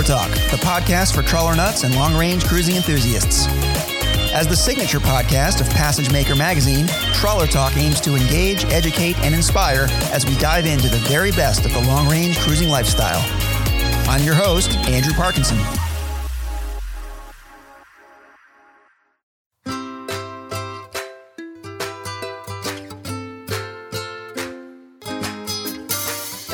Trawler Talk, the podcast for trawler nuts and long range cruising enthusiasts. As the signature podcast of Passage Maker magazine, Trawler Talk aims to engage, educate, and inspire as we dive into the very best of the long range cruising lifestyle. I'm your host, Andrew Parkinson.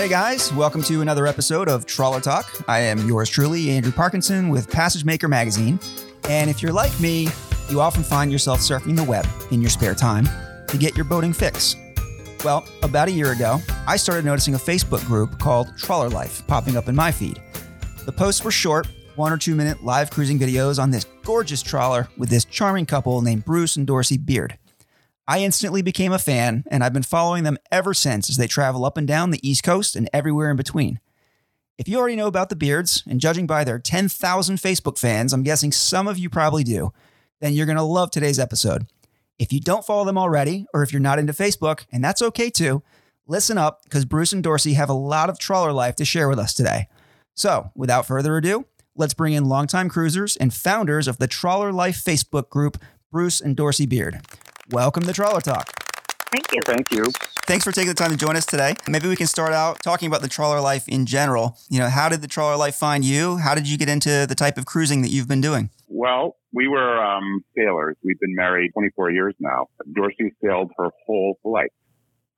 Hey guys, welcome to another episode of Trawler Talk. I am yours truly, Andrew Parkinson with Passage Maker Magazine. And if you're like me, you often find yourself surfing the web in your spare time to get your boating fix. Well, about a year ago, I started noticing a Facebook group called Trawler Life popping up in my feed. The posts were short, one or two minute live cruising videos on this gorgeous trawler with this charming couple named Bruce and Dorsey Beard. I instantly became a fan, and I've been following them ever since as they travel up and down the East Coast and everywhere in between. If you already know about the Beards, and judging by their 10,000 Facebook fans, I'm guessing some of you probably do, then you're going to love today's episode. If you don't follow them already, or if you're not into Facebook, and that's okay too, listen up because Bruce and Dorsey have a lot of trawler life to share with us today. So, without further ado, let's bring in longtime cruisers and founders of the Trawler Life Facebook group, Bruce and Dorsey Beard. Welcome to Trawler Talk. Thank you. Thank you. Thanks for taking the time to join us today. Maybe we can start out talking about the trawler life in general. You know, how did the trawler life find you? How did you get into the type of cruising that you've been doing? Well, we were um, sailors. We've been married 24 years now. Dorsey sailed her whole life.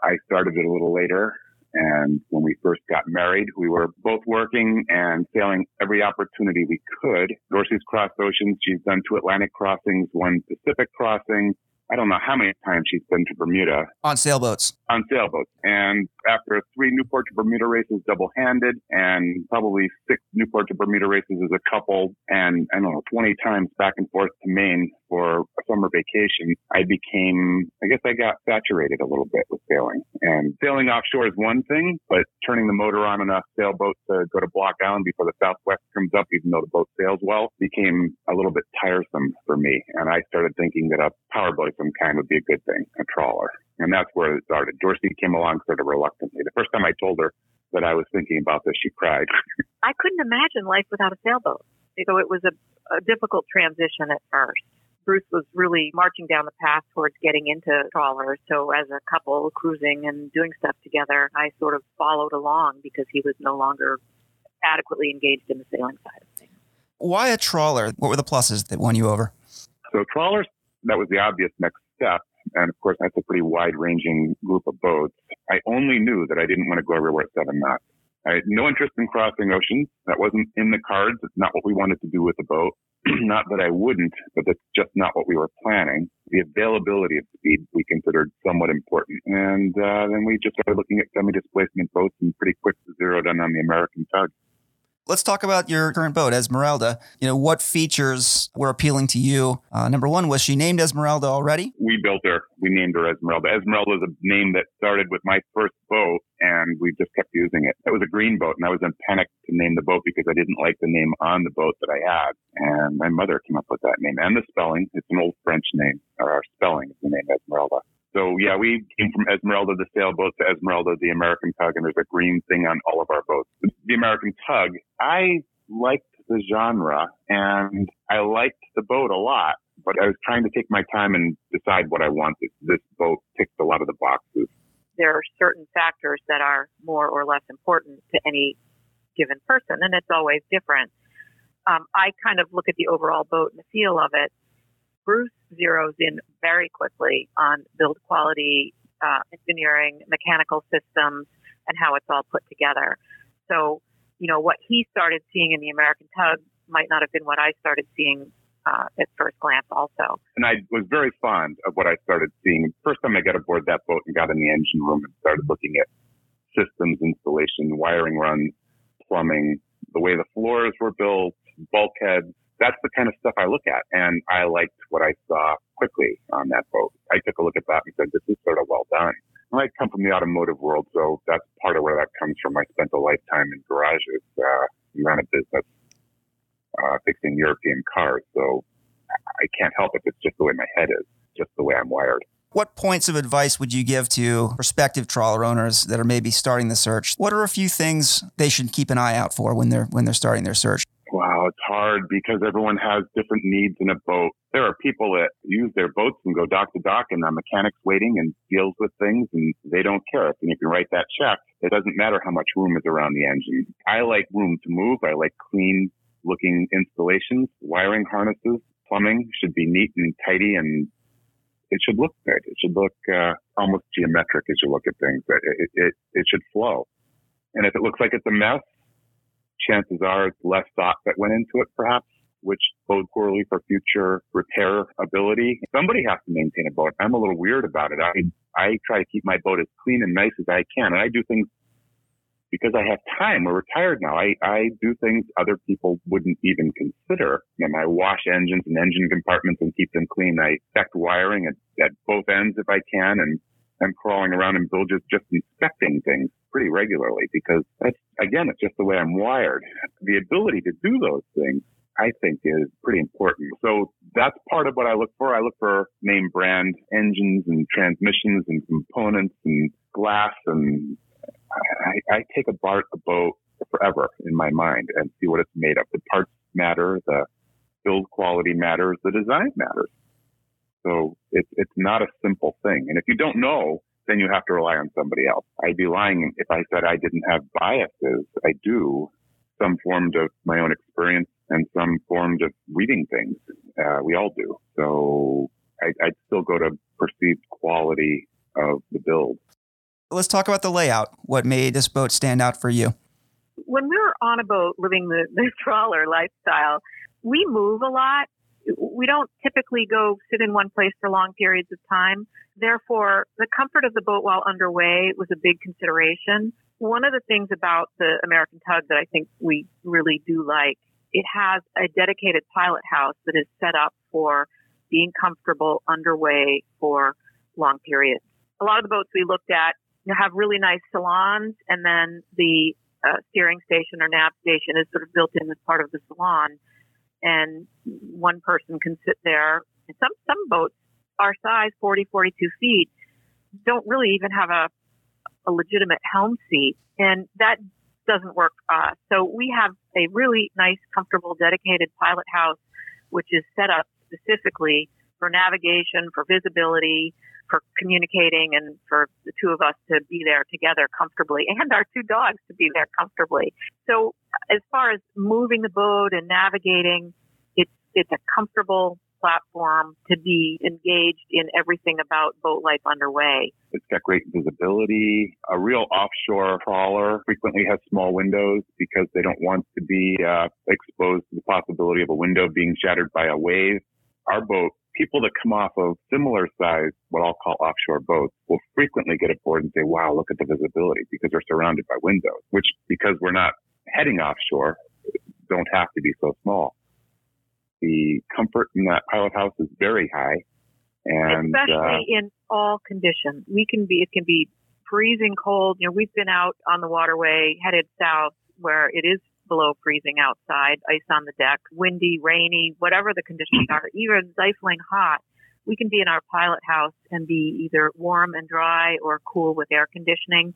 I started it a little later. And when we first got married, we were both working and sailing every opportunity we could. Dorsey's crossed oceans. She's done two Atlantic crossings, one Pacific crossing. I don't know how many times she's been to Bermuda On sailboats. on sailboats. And after three Newport to Bermuda races double handed and probably six Newport to Bermuda races as a couple and I don't know, 20 times back and forth to Maine for a summer vacation, I became, I guess I got saturated a little bit with sailing. And sailing offshore is one thing, but turning the motor on enough sailboat to go to Block Island before the Southwest comes up, even though the boat sails well, became a little bit tiresome for me. And I started thinking that a powerboat of some kind would be a good thing, a trawler. And that's where it started. Dorsey came along sort of reluctantly. The first time I told her that I was thinking about this, she cried. I couldn't imagine life without a sailboat. So it was a, a difficult transition at first. Bruce was really marching down the path towards getting into trawlers. So as a couple cruising and doing stuff together, I sort of followed along because he was no longer adequately engaged in the sailing side of things. Why a trawler? What were the pluses that won you over? So trawlers, that was the obvious next step. And of course, that's a pretty wide ranging group of boats. I only knew that I didn't want to go everywhere at seven knots. I had no interest in crossing oceans. That wasn't in the cards. It's not what we wanted to do with the boat. not that I wouldn't, but that's just not what we were planning. The availability of speed we considered somewhat important. And uh, then we just started looking at semi-displacement boats and pretty quick zeroed in on the American tug. Let's talk about your current boat, Esmeralda. You know, what features were appealing to you? Uh, number one, was she named Esmeralda already? We built her. We named her Esmeralda. Esmeralda is a name that started with my first boat, and we just kept using it. It was a green boat, and I was in panic to name the boat because I didn't like the name on the boat that I had. And my mother came up with that name and the spelling. It's an old French name, or our spelling is the name Esmeralda. So yeah, we came from Esmeralda the sailboat to Esmeralda the American tug, and there's a green thing on all of our boats. The American tug, I liked the genre and I liked the boat a lot, but I was trying to take my time and decide what I wanted. This boat ticked a lot of the boxes. There are certain factors that are more or less important to any given person, and it's always different. Um, I kind of look at the overall boat and the feel of it. Bruce zeroes in very quickly on build quality, uh, engineering, mechanical systems, and how it's all put together. So, you know, what he started seeing in the American Tug might not have been what I started seeing uh, at first glance, also. And I was very fond of what I started seeing. First time I got aboard that boat and got in the engine room and started looking at systems installation, wiring runs, plumbing, the way the floors were built, bulkheads, that's the kind of stuff I look at. And I liked what I saw quickly on that boat. I took a look at that and said, this is sort of well done. And I come from the automotive world, so that's part of where that comes from. I spent a lifetime in garages, uh, ran a business, uh, fixing European cars. So I can't help it. It's just the way my head is, just the way I'm wired. What points of advice would you give to prospective trawler owners that are maybe starting the search? What are a few things they should keep an eye out for when they're when they're starting their search? It's hard because everyone has different needs in a boat. There are people that use their boats and go dock to dock and the mechanic's waiting and deals with things and they don't care. And if you can write that check. It doesn't matter how much room is around the engine. I like room to move. I like clean looking installations, wiring harnesses, plumbing should be neat and tidy and it should look good. It should look uh, almost geometric as you look at things. It, it, it should flow. And if it looks like it's a mess, chances are it's less thought that went into it, perhaps, which bodes poorly for future repair ability. Somebody has to maintain a boat. I'm a little weird about it. I, I try to keep my boat as clean and nice as I can. And I do things because I have time. We're retired now. I, I do things other people wouldn't even consider. And I wash engines and engine compartments and keep them clean. I check wiring at, at both ends if I can. And I'm crawling around in bilges just inspecting things pretty regularly because that's, again, it's just the way I'm wired. The ability to do those things, I think is pretty important. So that's part of what I look for. I look for name brand engines and transmissions and components and glass and I, I take apart a boat forever in my mind and see what it's made of. The parts matter, the build quality matters, the design matters. So it's it's not a simple thing. And if you don't know, then you have to rely on somebody else. I'd be lying if I said I didn't have biases. I do some form of my own experience and some form of reading things. Uh, we all do. So I, I'd still go to perceived quality of the build. Let's talk about the layout. What made this boat stand out for you? When we were on a boat living the, the trawler lifestyle, we move a lot. We don't typically go sit in one place for long periods of time. Therefore, the comfort of the boat while underway was a big consideration. One of the things about the American Tug that I think we really do like, it has a dedicated pilot house that is set up for being comfortable underway for long periods. A lot of the boats we looked at have really nice salons, and then the uh, steering station or nav station is sort of built in as part of the salon, and one person can sit there. Some some boats our size, 40, 42 feet, don't really even have a a legitimate helm seat, and that doesn't work for us. So we have a really nice, comfortable, dedicated pilot house, which is set up specifically for navigation, for visibility, for communicating and for the two of us to be there together comfortably and our two dogs to be there comfortably. So as far as moving the boat and navigating, it's, it's a comfortable platform to be engaged in everything about boat life underway. It's got great visibility. A real offshore trawler frequently has small windows because they don't want to be uh, exposed to the possibility of a window being shattered by a wave. Our boat people that come off of similar size, what I'll call offshore boats, will frequently get aboard and say, wow, look at the visibility because they're surrounded by windows, which because we're not heading offshore, don't have to be so small. The comfort in that pilot house is very high. And, especially uh, in all conditions, we can be, it can be freezing cold. You know, we've been out on the waterway headed south where it is below freezing outside, ice on the deck, windy, rainy, whatever the conditions are, even stifling hot, we can be in our pilot house and be either warm and dry or cool with air conditioning.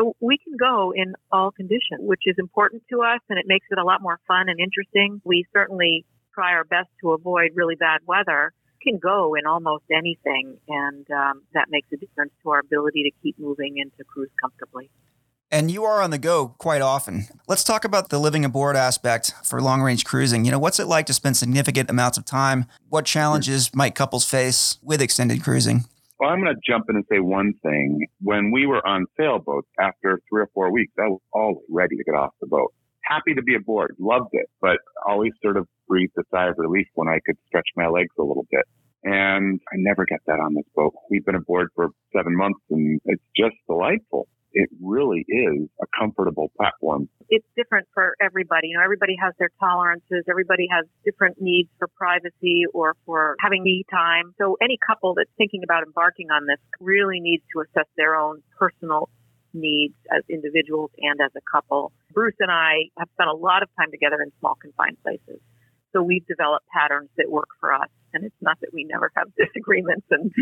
So we can go in all conditions, which is important to us and it makes it a lot more fun and interesting. We certainly try our best to avoid really bad weather. We can go in almost anything and um, that makes a difference to our ability to keep moving and to cruise comfortably. And you are on the go quite often. Let's talk about the living aboard aspect for long range cruising. You know, what's it like to spend significant amounts of time? What challenges might couples face with extended cruising? Well, I'm going to jump in and say one thing. When we were on sailboats after three or four weeks, I was always ready to get off the boat. Happy to be aboard, loved it, but always sort of breathed a sigh of relief when I could stretch my legs a little bit. And I never get that on this boat. We've been aboard for seven months and it's just delightful it really is a comfortable platform. It's different for everybody. You know, everybody has their tolerances. Everybody has different needs for privacy or for having me time. So any couple that's thinking about embarking on this really needs to assess their own personal needs as individuals and as a couple. Bruce and I have spent a lot of time together in small confined places. So we've developed patterns that work for us. And it's not that we never have disagreements and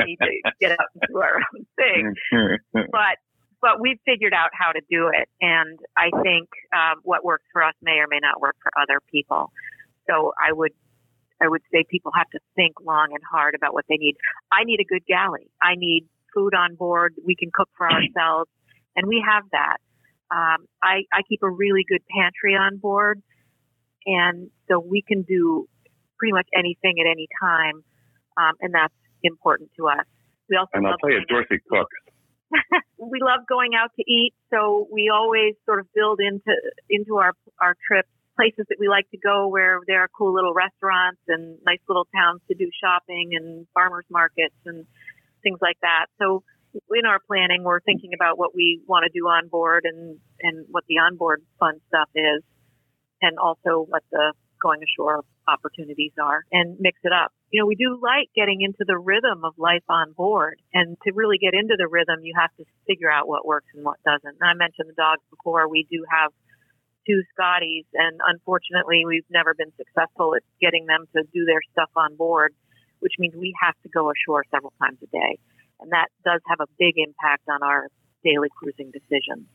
need to get out and do our own thing. but but we've figured out how to do it. And I think um, what works for us may or may not work for other people. So I would I would say people have to think long and hard about what they need. I need a good galley. I need food on board. We can cook for ourselves, and we have that. Um, I, I keep a really good pantry on board, and so we can do pretty much anything at any time, um, and that's important to us. We also and I'll tell you, Dorothy cooks. we love going out to eat, so we always sort of build into into our our trips places that we like to go where there are cool little restaurants and nice little towns to do shopping and farmers markets and things like that. So in our planning, we're thinking about what we want to do on board and, and what the onboard fun stuff is and also what the going ashore opportunities are and mix it up. You know, we do like getting into the rhythm of life on board. And to really get into the rhythm, you have to figure out what works and what doesn't. And I mentioned the dogs before. We do have two Scotties, and unfortunately, we've never been successful at getting them to do their stuff on board, which means we have to go ashore several times a day. And that does have a big impact on our daily cruising decisions.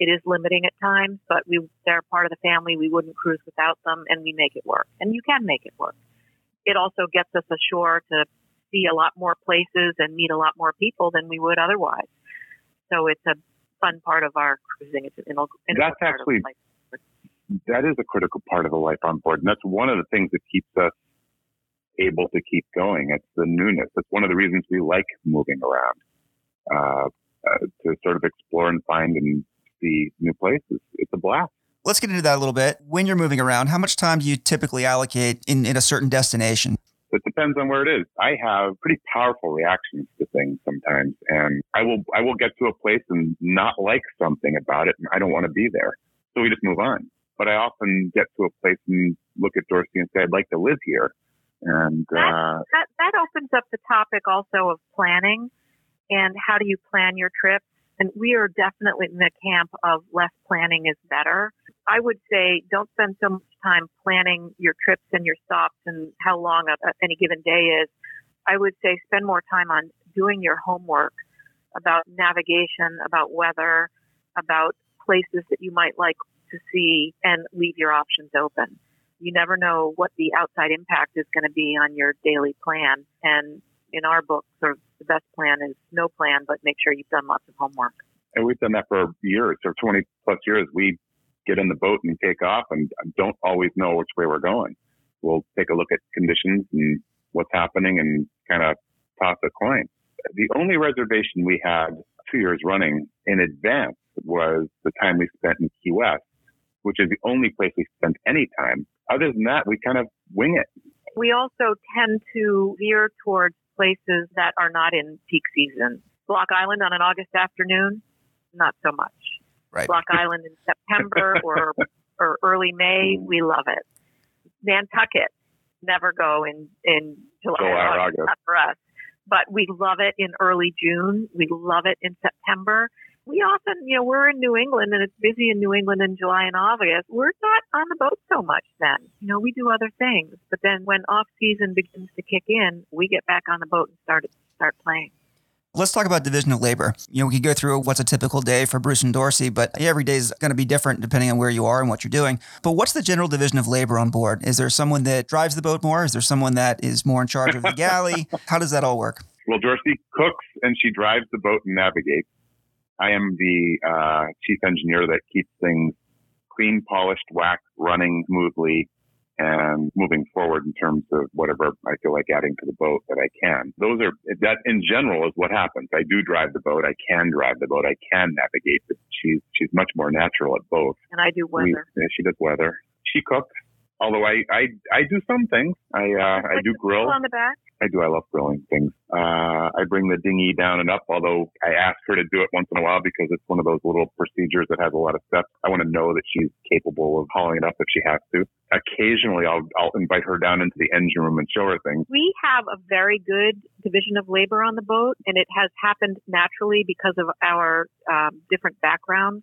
It is limiting at times, but we, they're part of the family. We wouldn't cruise without them, and we make it work. And you can make it work. It also gets us ashore to see a lot more places and meet a lot more people than we would otherwise. So it's a fun part of our cruising. It's an integral, That's actually that is a critical part of the life on board. And that's one of the things that keeps us able to keep going. It's the newness. It's one of the reasons we like moving around, uh, uh, to sort of explore and find and see new places. It's a blast. Let's get into that a little bit. When you're moving around, how much time do you typically allocate in, in a certain destination? It depends on where it is. I have pretty powerful reactions to things sometimes, and I will I will get to a place and not like something about it, and I don't want to be there. So we just move on but I often get to a place and look at Dorothy and say, I'd like to live here. And that, uh, that, that opens up the topic also of planning and how do you plan your trips. And we are definitely in the camp of less planning is better. I would say don't spend so much time planning your trips and your stops and how long a, a, any given day is. I would say spend more time on doing your homework about navigation, about weather, about places that you might like to see and leave your options open. You never know what the outside impact is going to be on your daily plan. And in our book, sort of the best plan is no plan, but make sure you've done lots of homework. And we've done that for years, for 20 plus years. We get in the boat and take off and don't always know which way we're going. We'll take a look at conditions and what's happening and kind of toss a coin. The only reservation we had two years running in advance was the time we spent in Key West which is the only place we spent any time. Other than that, we kind of wing it. We also tend to veer towards places that are not in peak season. Block Island on an August afternoon, not so much. Right. Block Island in September or or early May, we love it. Nantucket, never go in in July, July or August, August. Not for us. But we love it in early June. We love it in September we often, you know, we're in New England and it's busy in New England in July and August. We're not on the boat so much then. You know, we do other things. But then when off season begins to kick in, we get back on the boat and start start playing. Let's talk about division of labor. You know, we could go through what's a typical day for Bruce and Dorsey, but every day is going to be different depending on where you are and what you're doing. But what's the general division of labor on board? Is there someone that drives the boat more? Is there someone that is more in charge of the galley? How does that all work? Well, Dorsey cooks and she drives the boat and navigates. I am the uh, chief engineer that keeps things clean, polished, wax, running smoothly, and moving forward in terms of whatever I feel like adding to the boat that I can. Those are that in general is what happens. I do drive the boat. I can drive the boat. I can navigate. But she's she's much more natural at both. And I do weather. We, she does weather. She cooks. Although I, I, I do some things. I, uh, I do grill. On the back. I do. I love grilling things. Uh, I bring the dinghy down and up, although I ask her to do it once in a while because it's one of those little procedures that has a lot of steps. I want to know that she's capable of hauling it up if she has to. Occasionally I'll, I'll invite her down into the engine room and show her things. We have a very good division of labor on the boat and it has happened naturally because of our um, different backgrounds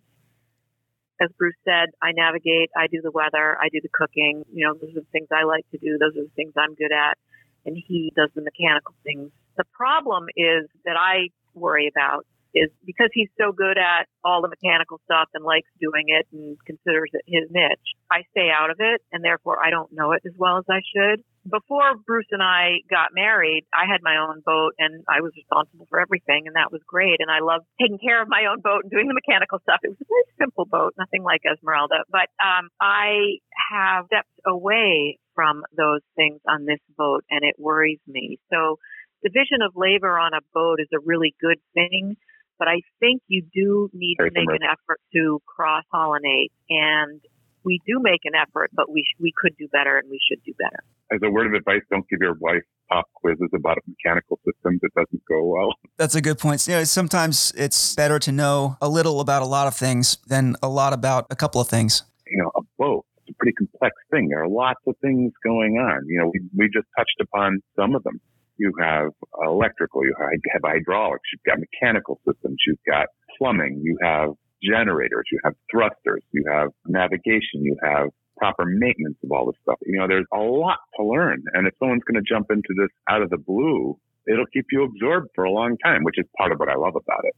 as Bruce said, I navigate, I do the weather, I do the cooking. You know, those are the things I like to do. Those are the things I'm good at. And he does the mechanical things. The problem is that I worry about is because he's so good at all the mechanical stuff and likes doing it and considers it his niche. I stay out of it and therefore I don't know it as well as I should. Before Bruce and I got married, I had my own boat and I was responsible for everything and that was great. And I loved taking care of my own boat and doing the mechanical stuff. It was a very simple boat, nothing like Esmeralda, but, um, I have stepped away from those things on this boat and it worries me. So division of labor on a boat is a really good thing, but I think you do need to make an effort to cross pollinate and we do make an effort, but we sh- we could do better and we should do better. As a word of advice, don't give your wife pop quizzes about mechanical systems. It doesn't go well. That's a good point. You know, sometimes it's better to know a little about a lot of things than a lot about a couple of things. You know, a boat it's a pretty complex thing. There are lots of things going on. You know, we, we just touched upon some of them. You have electrical, you have hydraulics, you've got mechanical systems, you've got plumbing, you have generators, you have thrusters, you have navigation, you have proper maintenance of all this stuff. You know, there's a lot to learn. And if someone's going to jump into this out of the blue, it'll keep you absorbed for a long time, which is part of what I love about it.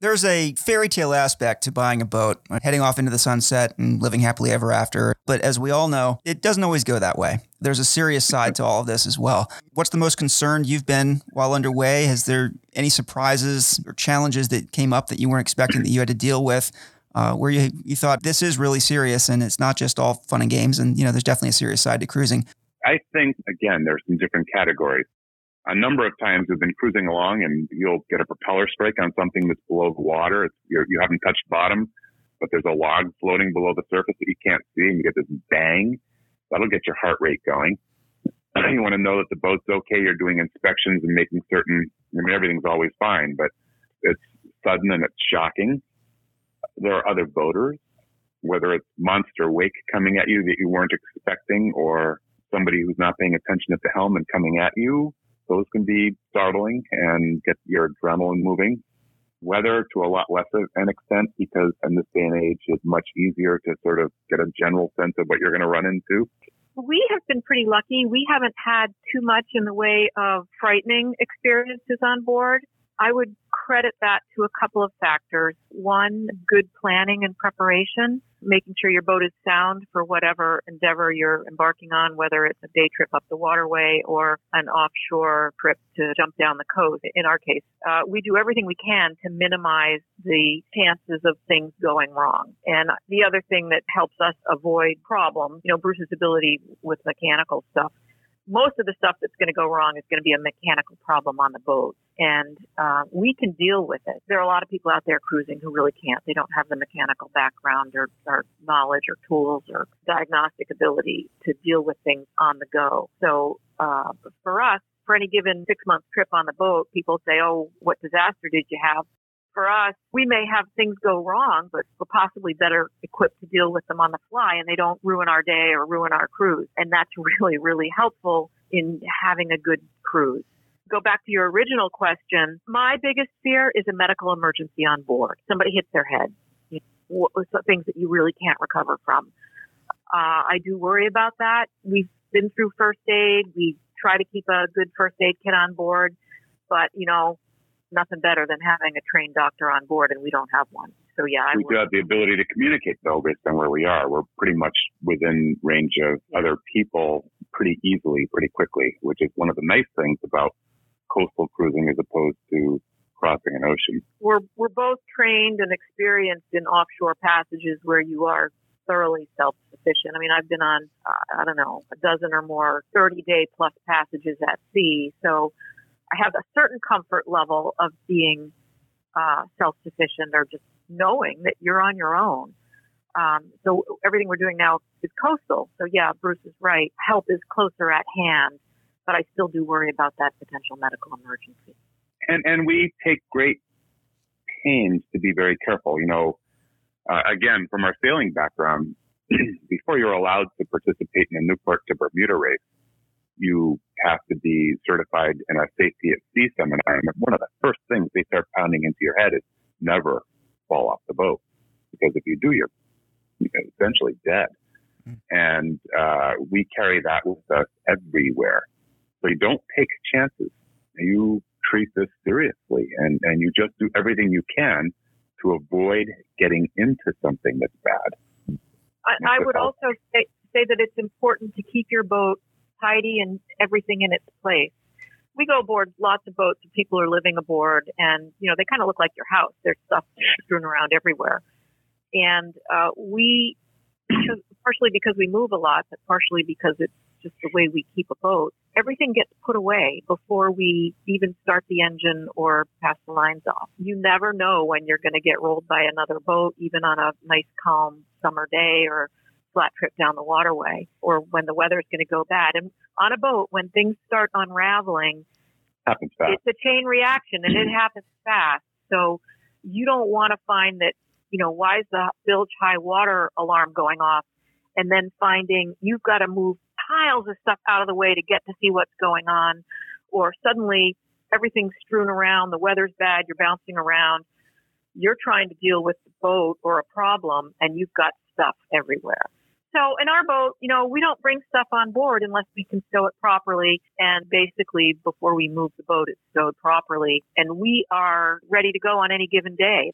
There's a fairy tale aspect to buying a boat, heading off into the sunset and living happily ever after. But as we all know, it doesn't always go that way. There's a serious side to all of this as well. What's the most concerned you've been while underway? Has there any surprises or challenges that came up that you weren't expecting that you had to deal with? Uh, where you you thought this is really serious and it's not just all fun and games, and you know there's definitely a serious side to cruising. I think again there's some different categories a number of times we've been cruising along and you'll get a propeller strike on something that's below the water. You have not touched bottom, but there's a log floating below the surface that you can't see and you get this bang. That'll get your heart rate going. you want to know that the boat's okay. You're doing inspections and making certain, I mean, everything's always fine, but it's sudden and it's shocking. There are other boaters, whether it's monster wake coming at you that you weren't expecting or somebody who's not paying attention at the helm and coming at you those can be startling and get your adrenaline moving. Weather to a lot less of an extent because in this day and age it's much easier to sort of get a general sense of what you're going to run into. We have been pretty lucky. We haven't had too much in the way of frightening experiences on board. I would credit that to a couple of factors. One, good planning and preparation, making sure your boat is sound for whatever endeavor you're embarking on, whether it's a day trip up the waterway or an offshore trip to jump down the coast. In our case, uh, we do everything we can to minimize the chances of things going wrong. And the other thing that helps us avoid problems, you know, Bruce's ability with mechanical stuff most of the stuff that's going to go wrong is going to be a mechanical problem on the boat. And uh, we can deal with it. There are a lot of people out there cruising who really can't. They don't have the mechanical background or, or knowledge or tools or diagnostic ability to deal with things on the go. So uh, for us, for any given six month trip on the boat, people say, Oh, what disaster did you have? For us, we may have things go wrong, but we're possibly better equipped to deal with them on the fly and they don't ruin our day or ruin our cruise. And that's really, really helpful in having a good cruise. Go back to your original question. My biggest fear is a medical emergency on board. Somebody hits their head. You know, things that you really can't recover from. Uh, I do worry about that. We've been through first aid. We try to keep a good first aid kit on board, but you know, nothing better than having a trained doctor on board, and we don't have one. So yeah, I we do have the ability to communicate though, based on where we are. We're pretty much within range of other people pretty easily, pretty quickly, which is one of the nice things about coastal cruising as opposed to crossing an ocean. We're we're both trained and experienced in offshore passages where you are thoroughly self-sufficient. I mean, I've been on uh, I don't know a dozen or more 30-day plus passages at sea, so I have a certain comfort level of being uh, self-sufficient or just knowing that you're on your own. Um, so everything we're doing now is coastal. So yeah, Bruce is right. Help is closer at hand, but I still do worry about that potential medical emergency. And and we take great pains to be very careful. You know, uh, again, from our sailing background, before you're allowed to participate in a Newport to Bermuda race, you have to be certified in a safety at sea seminar. And one of the first things they start pounding into your head is never fall off the boat. Because if you do, you're essentially dead. Mm. And uh, we carry that with us everywhere. So you don't take chances. You treat this seriously and, and you just do everything you can to avoid getting into something that's bad. I, I would also say, say that it's important to keep your boat tidy and everything in its place. We go aboard lots of boats and people are living aboard and, you know, they kind of look like your house. There's stuff strewn around everywhere. And, uh, we, partially because we move a lot, but partially because it's just the way we keep a boat, everything gets put away before we even start the engine or pass the lines off. You never know when you're going to get rolled by another boat, even on a nice calm summer day or flat trip down the waterway or when the weather is going to go bad. And on a boat, when things start unraveling, happens fast. It's a chain reaction and it happens fast. So you don't want to find that, you know, why is the bilge high water alarm going off? And then finding you've got to move piles of stuff out of the way to get to see what's going on. Or suddenly everything's strewn around, the weather's bad, you're bouncing around. You're trying to deal with the boat or a problem and you've got stuff everywhere. So in our boat, you know, we don't bring stuff on board unless we can stow it properly. And basically, before we move the boat, it's stowed properly. And we are ready to go on any given day.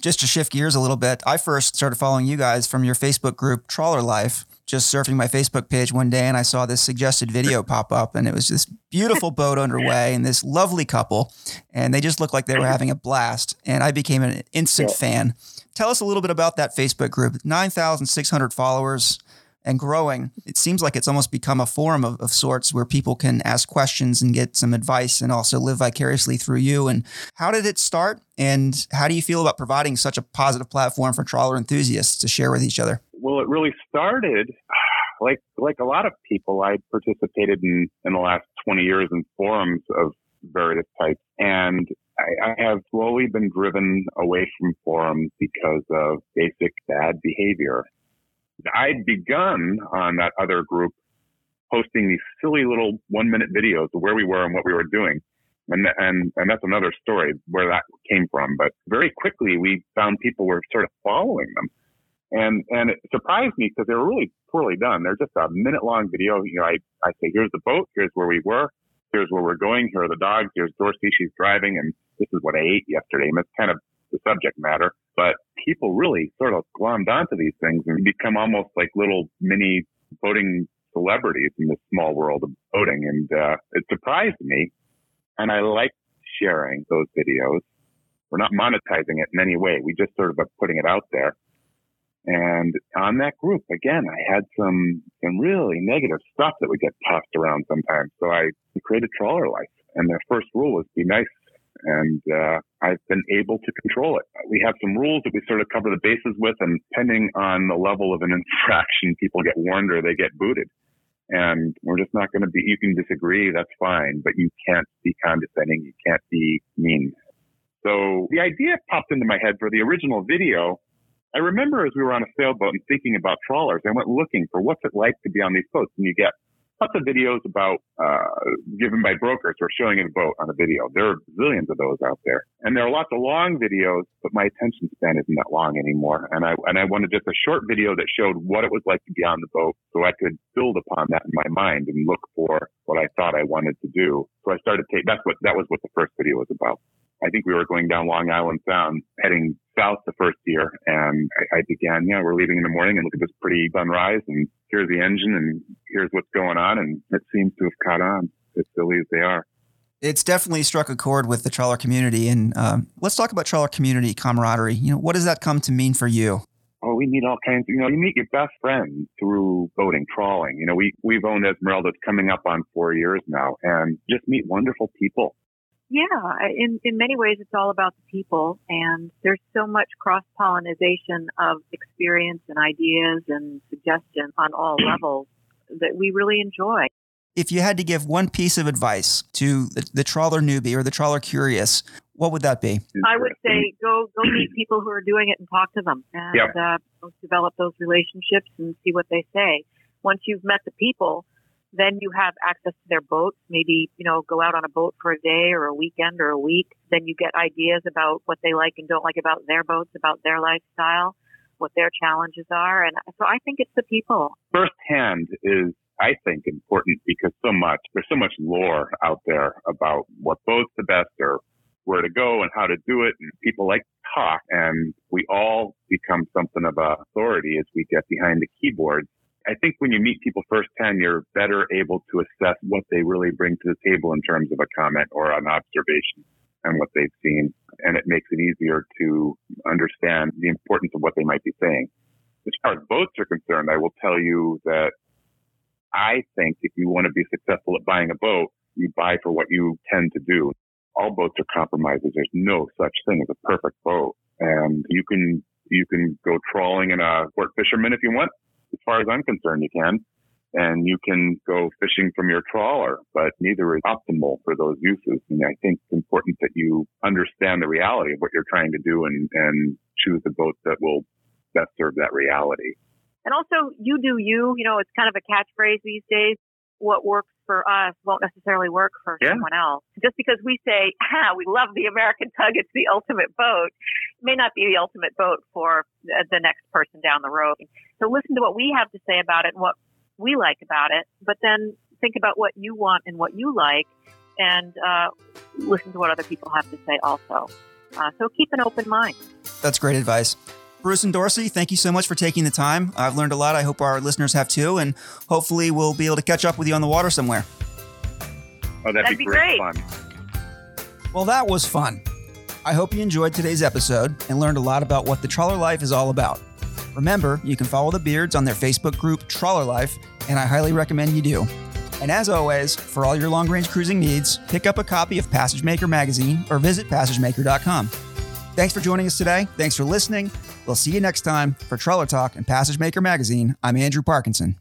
Just to shift gears a little bit, I first started following you guys from your Facebook group, Trawler Life. Just surfing my Facebook page one day and I saw this suggested video pop up, and it was this beautiful boat underway and this lovely couple. And they just looked like they were having a blast. And I became an instant fan. Tell us a little bit about that Facebook group 9,600 followers and growing. It seems like it's almost become a forum of, of, sorts where people can ask questions and get some advice and also live vicariously through you. And how did it start? And how do you feel about providing such a positive platform for trawler enthusiasts to share with each other? Well, it really started like like a lot of people. I participated in in the last 20 years in forums of various types, and I, I have slowly been driven away from forums because of basic bad behavior. I'd begun on that other group posting these silly little one minute videos of where we were and what we were doing. And, and, and that's another story where that came from. But very quickly we found people were sort of following them. And, and it surprised me because they were really poorly done. They're just a minute long video. You know, I, I say, here's the boat. Here's where we were. Here's where we're going. Here are the dogs. Here's Dorsey. She's driving. And this is what I ate yesterday. And that's kind of the subject matter. But people really sort of glommed onto these things and become almost like little mini boating celebrities in this small world of boating. And uh, it surprised me. And I like sharing those videos. We're not monetizing it in any way. We just sort of are putting it out there. And on that group, again, I had some, some really negative stuff that would get tossed around sometimes. So I created Trawler Life. And their first rule was be nice. And uh, I've been able to control it. We have some rules that we sort of cover the bases with, and depending on the level of an infraction, people get warned or they get booted. And we're just not going to be, you can disagree, that's fine, but you can't be condescending, you can't be mean. So the idea popped into my head for the original video I remember as we were on a sailboat and thinking about trawlers, I went looking for what's it like to be on these boats, and you get lots of videos about uh, given by brokers or showing in a boat on a video. There are zillions of those out there, and there are lots of long videos, but my attention span isn't that long anymore. And I and I wanted just a short video that showed what it was like to be on the boat, so I could build upon that in my mind and look for what I thought I wanted to do. So I started taking. That's what that was what the first video was about. I think we were going down Long Island Sound, heading south the first year. And I, I began, yeah, we're leaving in the morning and look at this pretty sunrise and here's the engine and here's what's going on. And it seems to have caught on as silly as they are. It's definitely struck a chord with the trawler community. And um, let's talk about trawler community camaraderie. You know, what does that come to mean for you? Oh, we meet all kinds. You know, you meet your best friends through boating, trawling. You know, we we've owned Esmeralda coming up on four years now, and just meet wonderful people yeah, in, in many ways, it's all about the people. And there's so much cross pollination of experience and ideas and suggestions on all levels that we really enjoy. If you had to give one piece of advice to the, the trawler newbie or the trawler curious, what would that be? I would say go go meet people who are doing it and talk to them and yep. uh, develop those relationships and see what they say. Once you've met the people, then you have access to their boats. Maybe, you know, go out on a boat for a day or a weekend or a week. Then you get ideas about what they like and don't like about their boats, about their lifestyle, what their challenges are. And so I think it's the people. Firsthand is I think, important because so much, there's so much lore out there about what boat's the best or where to go and how to do it. And people like to talk and we all become something of a authority as we get behind the keyboard. I think when you meet people firsthand, you're better able to assess what they really bring to the table in terms of a comment or an observation and what they've seen. And it makes it easier to understand the importance of what they might be saying. As far as boats are concerned, I will tell you that I think if you want to be successful at buying a boat, you buy for what you tend to do. All boats are compromises. There's no such thing as a perfect boat. And you can, you can go trawling in a sport fisherman if you want. As far as I'm concerned, you can. And you can go fishing from your trawler, but neither is optimal for those uses. And I think it's important that you understand the reality of what you're trying to do and, and choose a boat that will best serve that reality. And also, you do you. You know, it's kind of a catchphrase these days. What works for us won't necessarily work for Yeah. someone else. Just because we say, ah, we love the American tug, it's the ultimate boat, it may not be the ultimate boat for the the next person down the road. So listen to what we have to say about it and what we like about it, but then think about what you want and what you like and uh, listen to what other people have to say also. Uh, so keep an open mind. That's great advice. Bruce and Dorsey, thank you so much for taking the time. I've learned a lot. I hope our listeners have too. And hopefully, we'll be able to catch up with you on the water somewhere. Oh, that'd, That'd be be great, great. fun. Well, that was fun. I hope you enjoyed today's episode and learned a lot about what the trawler life is all about. Remember, you can follow the Beards on their Facebook group, Trawler Life, and I highly recommend you do. And as always, for all your long range cruising needs, pick up a copy of Passage Maker magazine or visit passagemaker.com. Thanks for joining us today. Thanks for listening. We'll see you next time for Trawler Talk and Passage Maker magazine. I'm Andrew Parkinson.